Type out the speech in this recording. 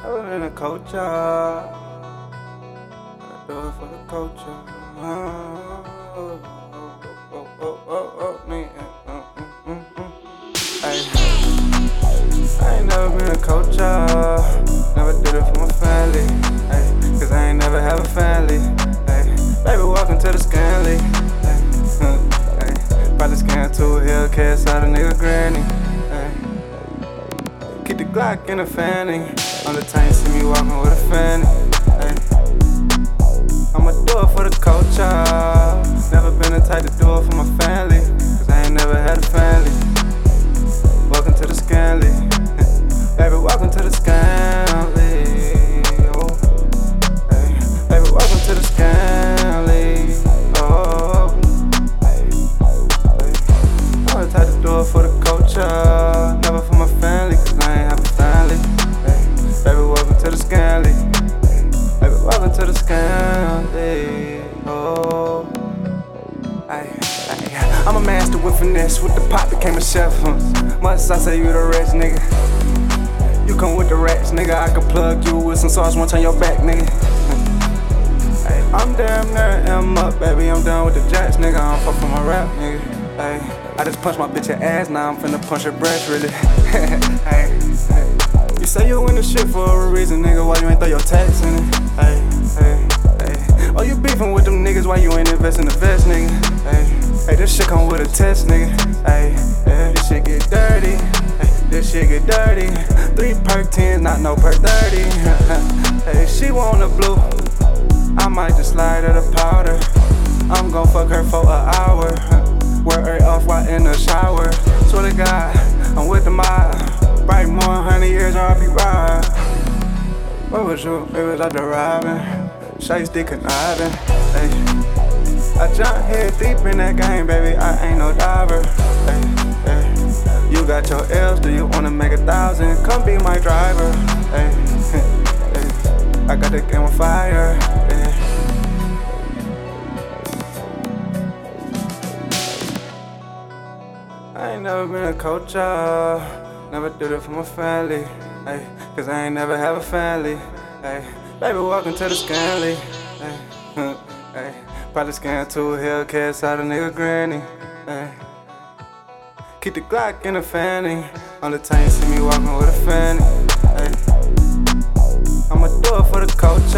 I live in a culture. I do it for the culture. Oh, oh, oh, oh, oh, oh, nigga. Uh, mm, I ain't never been a culture. Never did it for my family. Ay, Cause I ain't never have a family. Ay, Baby, welcome to the Scammily. Uh, Probably scan to a Hellcat, saw the nigga granny. Keep the Glock in a fanny. On the time see me walking with a fanny. I'm a master with finesse. With the pop became a chef. Huh? Must I say you the rest, nigga? You come with the rats, nigga. I can plug you with some sauce once on your back, nigga. Ay, I'm damn near M up, baby. I'm done with the jacks, nigga. I don't fuck with my rap, nigga. Ay, I just punched my bitch ass, now I'm finna punch her breast, really. hey, ay. You say you in the shit for a reason, nigga. Why you ain't throw your tax in it? Hey, hey, hey. Oh, you beefing with them niggas, why you ain't invest in the vest, hey, this shit come with a test, nigga. Ay, ay, this shit get dirty. This shit get dirty. Three perk 10, not no perk 30. hey, she want a blue. I might just slide her the powder. I'm gon' fuck her for an hour. Wear her off while in the shower. Swear to God, I'm with the mob. Bright more honey years I'll be ride. What was you? It was like the robbing. Dick conniving. I jump head deep in that game, baby. I ain't no diver. Hey. You got your L's, do you wanna make a thousand? Come be my driver. Hey. I got the game on fire. I ain't never been a culture. Never did it for my family. Ay, Cause I ain't never have a family. Ay, Baby, welcome to the Scammily. Ay, ay, Probably scan two Hellcats out a nigga granny. Ay. Keep the Glock in the fanny. On the time you see me walking with a fanny. Ay. I'ma do it for the culture.